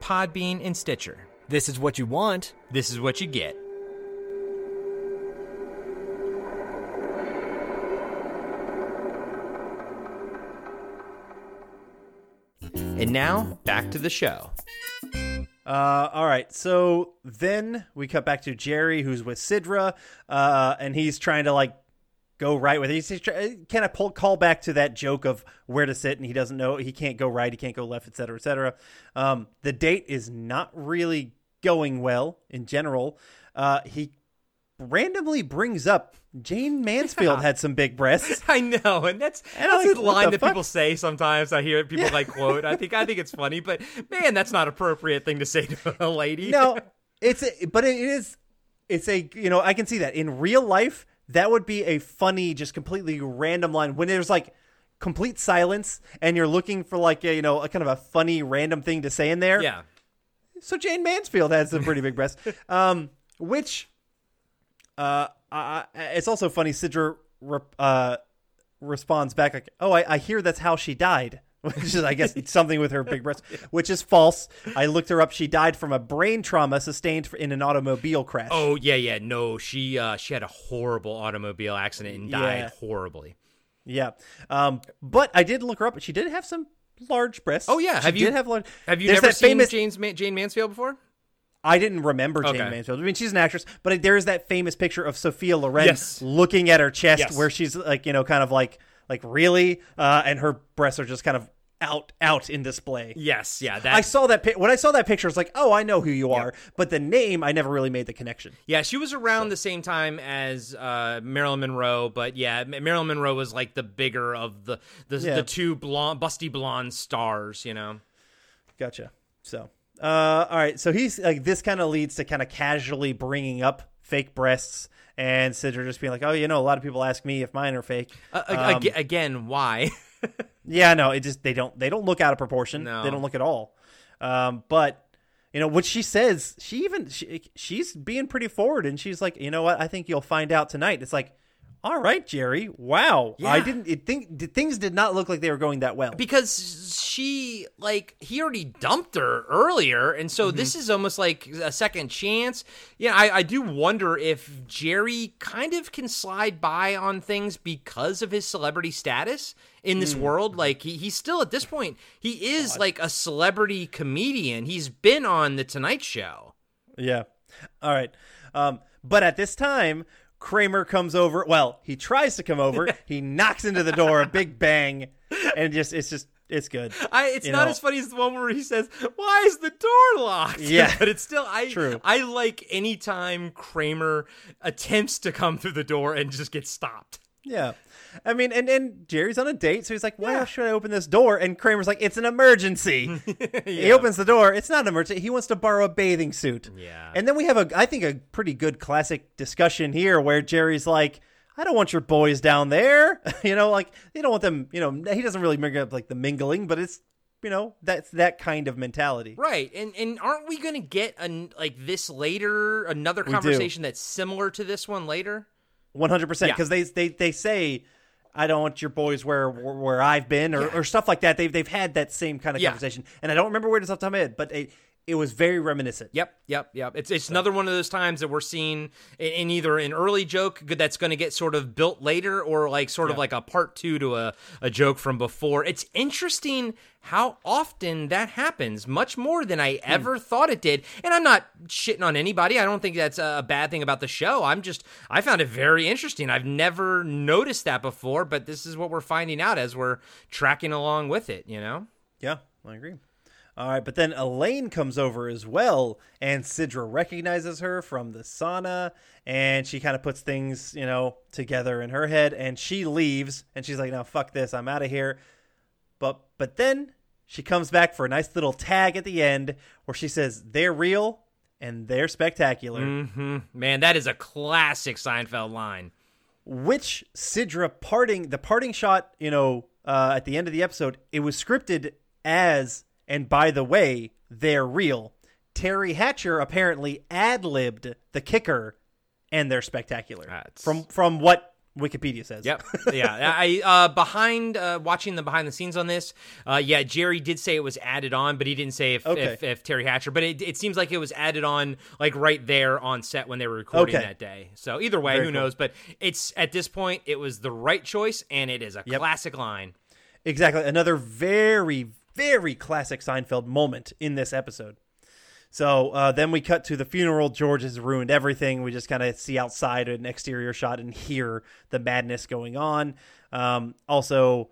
Podbean, and Stitcher. This is what you want. This is what you get. And now, back to the show. Uh, all right. So then we cut back to Jerry, who's with Sidra, uh, and he's trying to like go right with it. He's, kind of pull call back to that joke of where to sit, and he doesn't know he can't go right, he can't go left, etc., etc. Um, the date is not really going well in general. Uh, he randomly brings up Jayne Mansfield Yeah. had some big breasts. (laughs) I know, and that's And that's like, a line that fuck? people say sometimes. I hear people like quote. I think I think it's funny, but man, that's not appropriate thing to say to a lady. no, (laughs) it's a, but it is it's a you know I can see that in real life that would be a funny just completely random line when there's like complete silence and you're looking for like a, you know a kind of a funny random thing to say in there. yeah, So Jayne Mansfield has some pretty big breasts, (laughs) um, which uh, I, it's also funny. Sidra uh, responds back like, "Oh, I, I hear that's how she died." (laughs) Which is, I guess, (laughs) something with her big breasts, which is false. I looked her up. She died from a brain trauma sustained in an automobile crash. Oh yeah, yeah. No, she uh, she had a horrible automobile accident and died Yeah. horribly. Yeah. Um, but I did look her up. She did have some large breasts. Oh yeah, She have you did have large? have you There's never seen famous? Jayne's Ma- Jayne Mansfield before? I didn't remember Jayne Okay. Mansfield. I mean, she's an actress, but there is that famous picture of Sophia Loren Yes. looking at her chest, Yes. where she's like, you know, kind of like, like really, uh, and her breasts are just kind of out, out in display. Yes, yeah. That I saw that pi- when I saw that picture. I was like, oh, I know who you are, but the name I never really made the connection. Yeah, she was around the same time as uh, Marilyn Monroe, but yeah, Marilyn Monroe was like the bigger of the the, Yeah. the two blonde, busty blonde stars. You know. Gotcha. So, uh, all right. So he's like, this kind of leads to kind of casually bringing up fake breasts, and Sidra just being like, "Oh, you know, a lot of people ask me if mine are fake." Uh, Um, ag- again, why? (laughs) yeah, no, it just they don't they don't look out of proportion. No. They don't look at all. Um, but you know what she says, she even she, she's being pretty forward, and she's like, "You know what? I think you'll find out tonight." It's like. All right, Jerry. Wow, I didn't. It think things did not look like they were going that well. because she like he already dumped her earlier and so this is almost like a second chance yeah I, I do wonder if jerry kind of can slide by on things because of his celebrity status in this world like he, he's still at this point he is like a celebrity comedian he's been on the tonight show Yeah. All right. Um, but at this time, Kramer comes over. Well, he tries to come over. (laughs) he knocks into the door, a big bang, and just it's just it's good. I, it's You not know. as funny as the one where he says, "Why is the door locked?" Yeah. (laughs) but it's still I. True. I like anytime Kramer attempts to come through the door and just gets stopped. Yeah. I mean, and and Jerry's on a date, so he's like, "Why should I open this door?" And Kramer's like, "It's an emergency." (laughs) He opens the door. It's not an emergency. He wants to borrow a bathing suit. Yeah. And then we have a, I think, a pretty good classic discussion here where Jerry's like, "I don't want your boys down there." (laughs) you know, like you don't want them. You know, he doesn't really bring up like the mingling, but it's you know that's that kind of mentality. Right, and and aren't we going to get an like this later? Another conversation that's similar to this one later. One hundred percent. Yeah. Because they they they say I don't want your boys where where I've been or, or stuff like that. They've they've had that same kind of Yeah. conversation, and I don't remember where it's off the top of my head, but it was very reminiscent. Yep, yep, yep. It's it's another one of those times that we're seeing in, in either an early joke that's going to get sort of built later, or like sort of like a part two to a, a joke from before. It's interesting how often that happens, much more than I hmm. ever thought it did. And I'm not shitting on anybody. I don't think that's a bad thing about the show. I'm just I found it very interesting. I've never noticed that before, but this is what we're finding out as we're tracking along with it. You know. Yeah, I agree. All right, but then Elaine comes over as well, and Sidra recognizes her from the sauna, and she kind of puts things, you know, together in her head, and she leaves, and she's like, "No, fuck this, I'm out of here." But but then she comes back for a nice little tag at the end where she says, "They're real and they're spectacular." hmm Man, that is a classic Seinfeld line. which Sidra parting the parting shot, you know, uh, at the end of the episode, it was scripted as and by the way, they're real. Teri Hatcher apparently ad libbed the kicker, and they're spectacular. From from what Wikipedia says. Yep. (laughs) yeah. I uh, behind uh, watching the behind the scenes on this. Uh, yeah, Jerry did say it was added on, but he didn't say if Okay. if, if Teri Hatcher. But it, it seems like it was added on like right there on set when they were recording Okay. that day. So either way, Very who cool. knows? But it's at this point, it was the right choice, and it is a classic line. Exactly. Another very, very classic Seinfeld moment in this episode. So uh, then we cut to the funeral. George has ruined everything. We just kind of see outside an exterior shot and hear the madness going on. Um, also,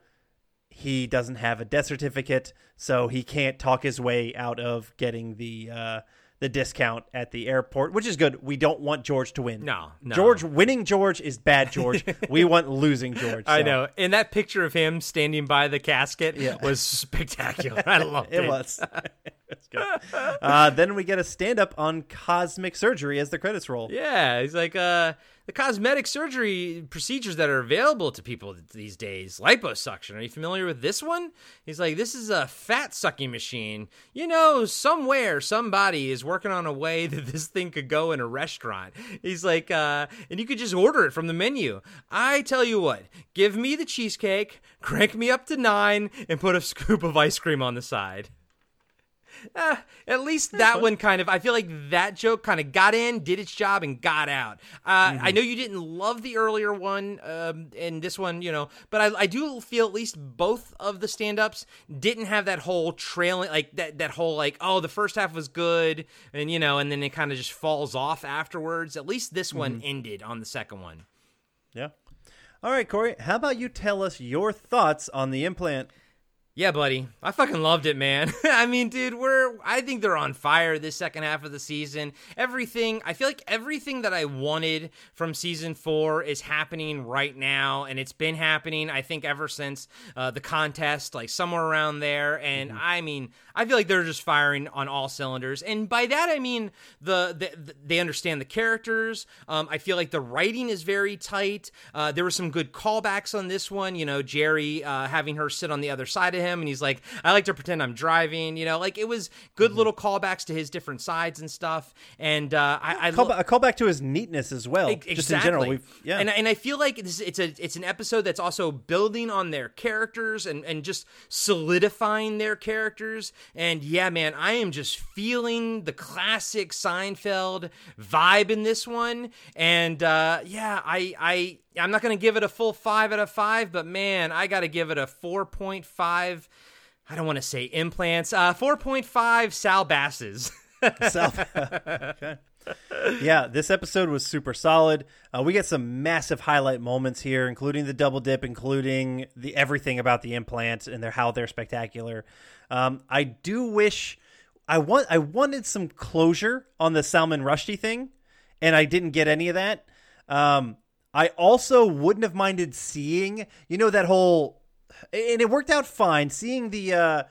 he doesn't have a death certificate, so he can't talk his way out of getting the uh, the discount at the airport, which is good. We don't want George to win. No, no. George winning George is bad. George. (laughs) we want losing George. I know. And that picture of him standing by the casket Yeah. was spectacular. I loved (laughs) it. it was. (laughs) Good. Uh, then we get a stand up on cosmetic surgery as the credits roll. Yeah, he's like uh the cosmetic surgery procedures that are available to people these days. Liposuction. Are you familiar with this one? He's like, this is a fat sucking machine. You know, somewhere somebody is working on a way (laughs) that this thing could go in a restaurant. He's like, uh, and you could just order it from the menu. I tell you what, give me the cheesecake, (laughs) crank me up to nine, and put a scoop of ice cream on the side. Uh, at least that one kind of, I feel like that joke kind of got in, did its job, and got out. Uh, I know you didn't love the earlier one, um, and this one, you know, but I, I do feel at least both of the stand ups didn't have that whole trailing, like that, that whole, like, oh, the first half was good, and, you know, and then it kind of just falls off afterwards. At least this one ended on the second one. Yeah. All right, Corey, how about you tell us your thoughts on the implant? Yeah, buddy. I fucking loved it, man. (laughs) I mean, dude, we're I think they're on fire this second half of the season. Everything, I feel like everything that I wanted from season 4 is happening right now and it's been happening I think ever since uh, the contest, like somewhere around there and I mean, I feel like they're just firing on all cylinders. And by that I mean the, the they understand the characters. Um, I feel like the writing is very tight. Uh, there were some good callbacks on this one, you know, Jerry uh, having her sit on the other side of him and he's like, I like to pretend I'm driving, you know, like it was good little callbacks to his different sides and stuff. And uh, I, I Call, lo- a callback to his neatness as well. Ex- Just in general, we've yeah. and and I feel like this, it's a it's an episode that's also building on their characters and and just solidifying their characters. And yeah, man, I am just feeling the classic Seinfeld vibe in this one. And uh, yeah, I I I'm not gonna give it a full five out of five, but man, I got to give it a four point five. I don't want to say implants. Uh, four point five Sal Basses. (laughs) Sal- okay. yeah, this episode was super solid. Uh, we get some massive highlight moments here, including the double dip, including the everything about the implants and their how they're spectacular. Um, I do wish I want I wanted some closure on the Salman Rushdie thing, and I didn't get any of that. Um, I also wouldn't have minded seeing, you know, that whole, and it worked out fine. Seeing the uh,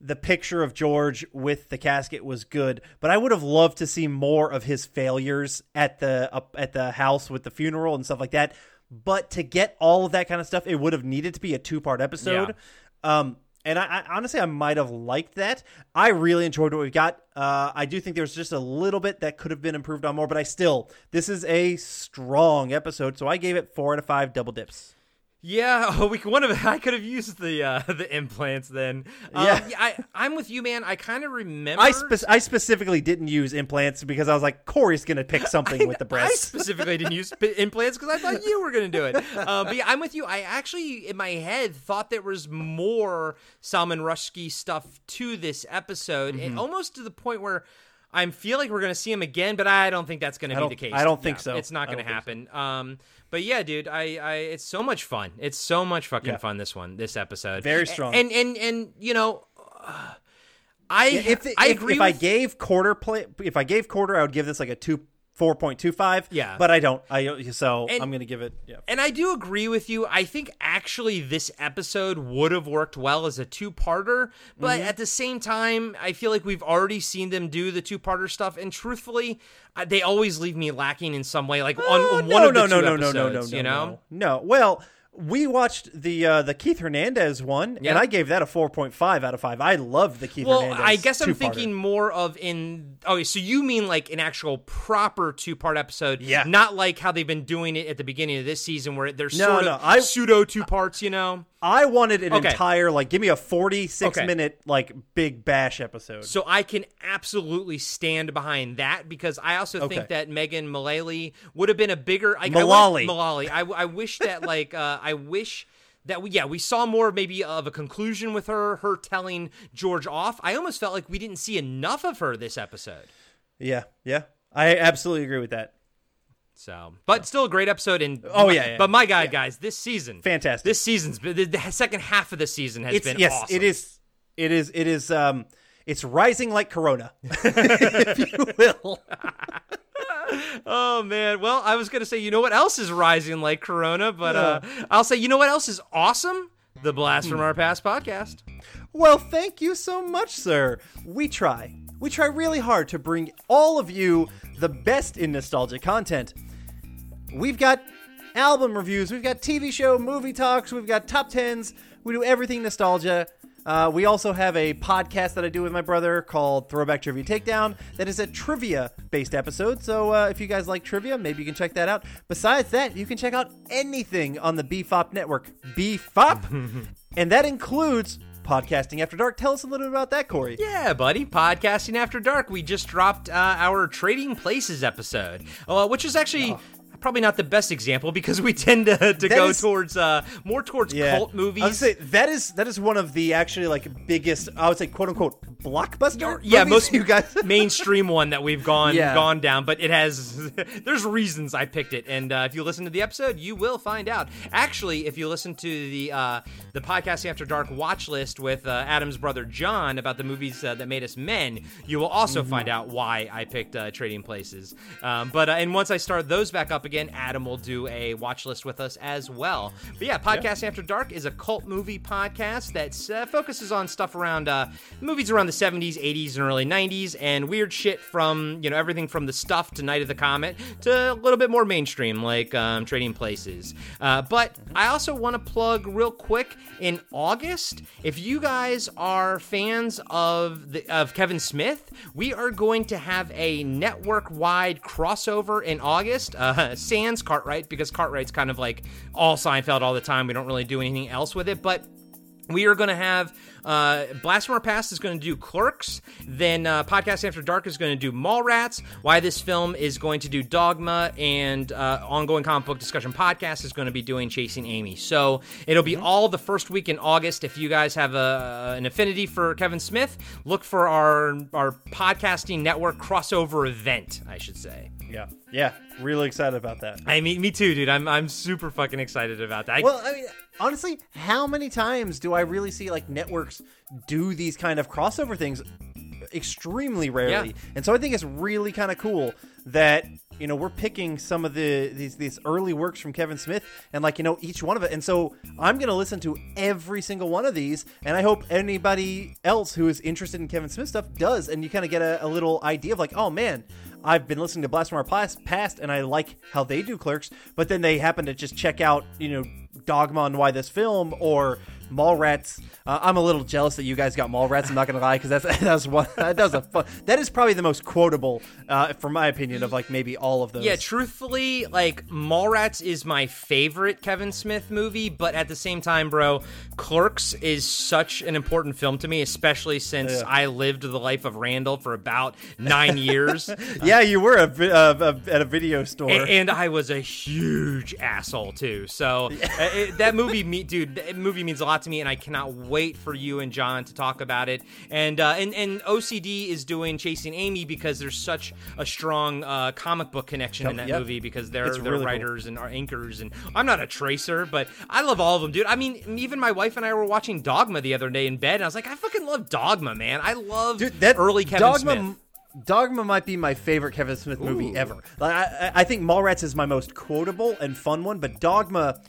the picture of George with the casket was good, but I would have loved to see more of his failures at the up at the house with the funeral and stuff like that. But to get all of that kind of stuff, it would have needed to be a two part episode. Um, and I, I honestly, I might have liked that. I really enjoyed what we got. Uh, I do think there's just a little bit that could have been improved on more, but I still, this is a strong episode, so I gave it four out of five double dips. Yeah, (laughs) we one of (laughs) I could have used the uh, (laughs) the implants then. Um, Yeah. I I'm with you, man. I kind of remember. I spe- I specifically didn't use implants because I was like, Corey's gonna pick something with the breast. I specifically didn't use p- implants because I thought you were going to do it. Uh, but yeah, I'm with you. I actually, in my head, thought there was more Salman Rushdie stuff to this episode, Mm-hmm. and almost to the point where. I feel like we're going to see him again, but I don't think that's going to be the case. I don't think No, so. It's not going to happen. Um, but yeah, dude, I, I, it's so much fun. It's so much fucking Yeah. fun. This one, this episode, Very strong. And and and you know, uh, I Yeah, if I if, agree. if I gave quarter play, if I gave quarter, I would give this like a two four point two five. Yeah. but I don't. I so And- I'm gonna give it. Yeah, And I do agree with you. I think actually this episode would have worked well as a two parter, but Mm-hmm. at the same time, I feel like we've already seen them do the two parter stuff. And truthfully, they always leave me lacking in some way, like on, Oh, on no, one of no, the no, two no, no, episodes, no, no, no, you know? no, no. Well, we watched the uh, the Keith Hernandez one, Yeah. and I gave that a four point five out of five. I love the Keith Hernandez. Well, Hernandez. I guess I'm two-parter. thinking more of in. Okay, so you mean like an actual proper two part episode? Yeah. Not like how they've been doing it at the beginning of this season, where they're No, sort no, of I- pseudo two parts. You know. I wanted an Okay. entire like give me a forty six Okay. minute like big bash episode. So I can absolutely stand behind that because I also Okay. think that Megan Mullally would have been a bigger like, Mullally. I, Mullally. I, I wish that like uh, I wish that we yeah we saw more maybe of a conclusion with her her telling George off. I almost felt like we didn't see enough of her this episode. yeah, yeah, I absolutely agree with that. So, but still a great episode. And Oh, yeah, yeah. But my God, guys, this season, Fantastic. This season's been, the, the second half of the season has it's been yes, awesome. it is. It is. It is. Um, it's rising like Corona, (laughs) if you will. (laughs) Oh man. Well, I was gonna say, you know what else is rising like Corona, but uh, I'll say, you know what else is awesome? The Blast from Our Past podcast. Well, thank you so much, sir. We try. We try really hard to bring all of you the best in nostalgic content. We've got album reviews, we've got TV show, movie talks, we've got top tens. We do everything nostalgia. Uh, we also have a podcast that I do with my brother called Throwback Trivia Takedown that is a trivia based episode. So uh, if you guys like trivia, maybe you can check that out. Besides that, you can check out anything on the BFOP network. BFOP! (laughs) and that includes Podcasting After Dark. Tell us a little bit about that, Corey. Yeah, buddy. Podcasting After Dark. We just dropped uh, our Trading Places episode, uh, which is actually. Probably not the best example because we tend to, to That go is- towards uh, more towards cult I movies. would say that is that is one of the actually like biggest I would say quote unquote blockbuster. yeah, most you guys (laughs) mainstream one that we've gone Yeah. gone down, but it has. (laughs) there's reasons I picked it, and uh, if you listen to the episode, you will find out. Actually, if you listen to the uh, the podcast After Dark watch list with uh, Adam's brother John about the movies uh, that made us men, you will also Mm-hmm. find out why I picked uh, Trading Places. Um, but uh, and once I start those back up again, Adam will do a watch list with us as well. But yeah, podcast After Dark is a cult movie podcast that uh, focuses on stuff around uh, movies around the 70s, 80s, and early 90s, and weird shit from you know everything from the stuff to Night of the Comet to a little bit more mainstream like um, Trading Places. Uh, but I also want to plug real quick in August if you guys are fans of the of Kevin Smith, we are going to have a network-wide crossover in August. Uh, Sans Cartwright because Cartwright's kind of like all Seinfeld all the time. We don't really do anything else with it, but we are going to have uh, Blast from Our Past is going to do Clerks. Then uh, Podcast After Dark is going to do Mallrats. Why this film is going to do Dogma, and uh, ongoing comic book discussion podcast is going to be doing Chasing Amy. So it'll be all the first week in August. If you guys have a, an affinity for Kevin Smith, look for our our podcasting network crossover event. I should say. Yeah, yeah, really excited about that. I mean, me too, dude. I'm I'm super fucking excited about that. I- Well, I mean, honestly, how many times do I really see like networks do these kind of crossover things? Extremely rarely, Yeah. and so I think it's really kind of cool that you know we're picking some of the these these early works from Kevin Smith and like you know each one of it, and so I'm gonna listen to every single one of these, and I hope anybody else who is interested in Kevin Smith stuff does, and you kind of get a, a little idea of like, oh man, I've been listening to Blast from Our Past, and I like how they do Clerks, but then they happen to just check out, you know, Dogma and Why This Film or Mallrats. Uh, I'm a little jealous that you guys got Mallrats. I'm not gonna lie, because that's (laughs) that's one that does a fun. That is probably the most quotable, uh, from my opinion, of like maybe all of those. Yeah, truthfully, like Mallrats is my favorite Kevin Smith movie, but at the same time, bro, Clerks is such an important film to me, especially since Yeah. I lived the life of Randall for about nine (laughs) years. yeah, you were a, vi- uh, a- at a video store. A- and I was a huge asshole too. So (laughs) uh, it, that movie, me, dude, that movie means a lot to me, and I cannot wait for you and John to talk about it. And uh, and and OCD is doing Chasing Amy because there's such a strong uh, comic book connection in that Yep. movie because they're It's they're really cool. writers and are anchors. And I'm not a tracer, but I love all of them, dude. I mean, even my wife and I were watching Dogma the other day in bed, and I was like, I fucking love Dogma, man. I love that early Kevin Dogma, Smith. Dogma might be my favorite Kevin Smith movie Ooh. ever. Like, I, I I think Mallrats is my most quotable and fun one, but Dogma.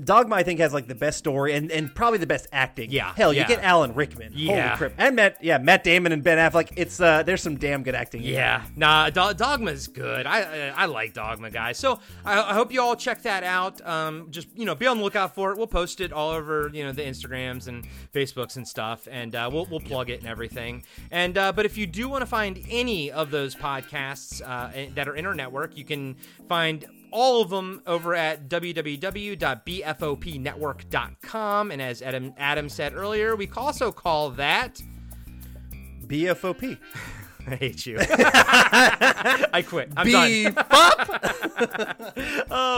Dogma, I think, has like the best story and, and probably the best acting. Yeah, hell, yeah. you get Alan Rickman, Yeah. holy crap, and Matt, yeah, Matt Damon and Ben Affleck. It's uh, there's some damn good acting. in Yeah, nah, Do- Dogma's good. I, I I like Dogma, guys. So I, I hope you all check that out. Um, just you know, be on the lookout for it. We'll post it all over you know the Instagrams and Facebooks and stuff, and uh, we'll we'll plug it and everything. And uh, but if you do want to find any of those podcasts uh, that are in our network, you can find all of them over at www.bfopnetwork.com. And as Adam Adam said earlier, we also call that BFOP. (laughs) I hate you. (laughs) (laughs) I quit. I'm done.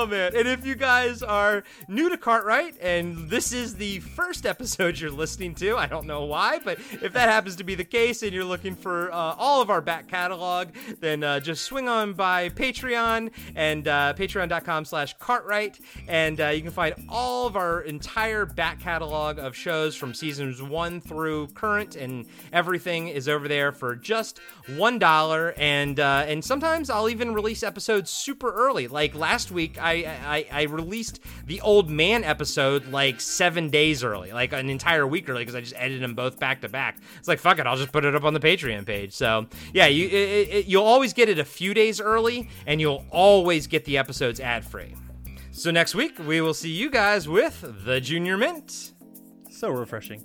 Oh man! And if you guys are new to Cartwright and this is the first episode you're listening to, I don't know why, but if that happens to be the case and you're looking for uh, all of our back catalog, then uh, just swing on by Patreon and uh, Patreon.com/slash Cartwright, and uh, you can find all of our entire back catalog of shows from seasons one through current, and everything is over there for just one dollar. And uh, and sometimes I'll even release episodes super early. Like last week, I, I I released the Old Man episode like seven days early, like an entire week early, because I just edited them both back to back. It's like fuck it, I'll just put it up on the Patreon page. So yeah, you it, it, you'll always get it a few days early, and you'll always get the episodes ad free. So next week we will see you guys with the Junior Mint. So refreshing.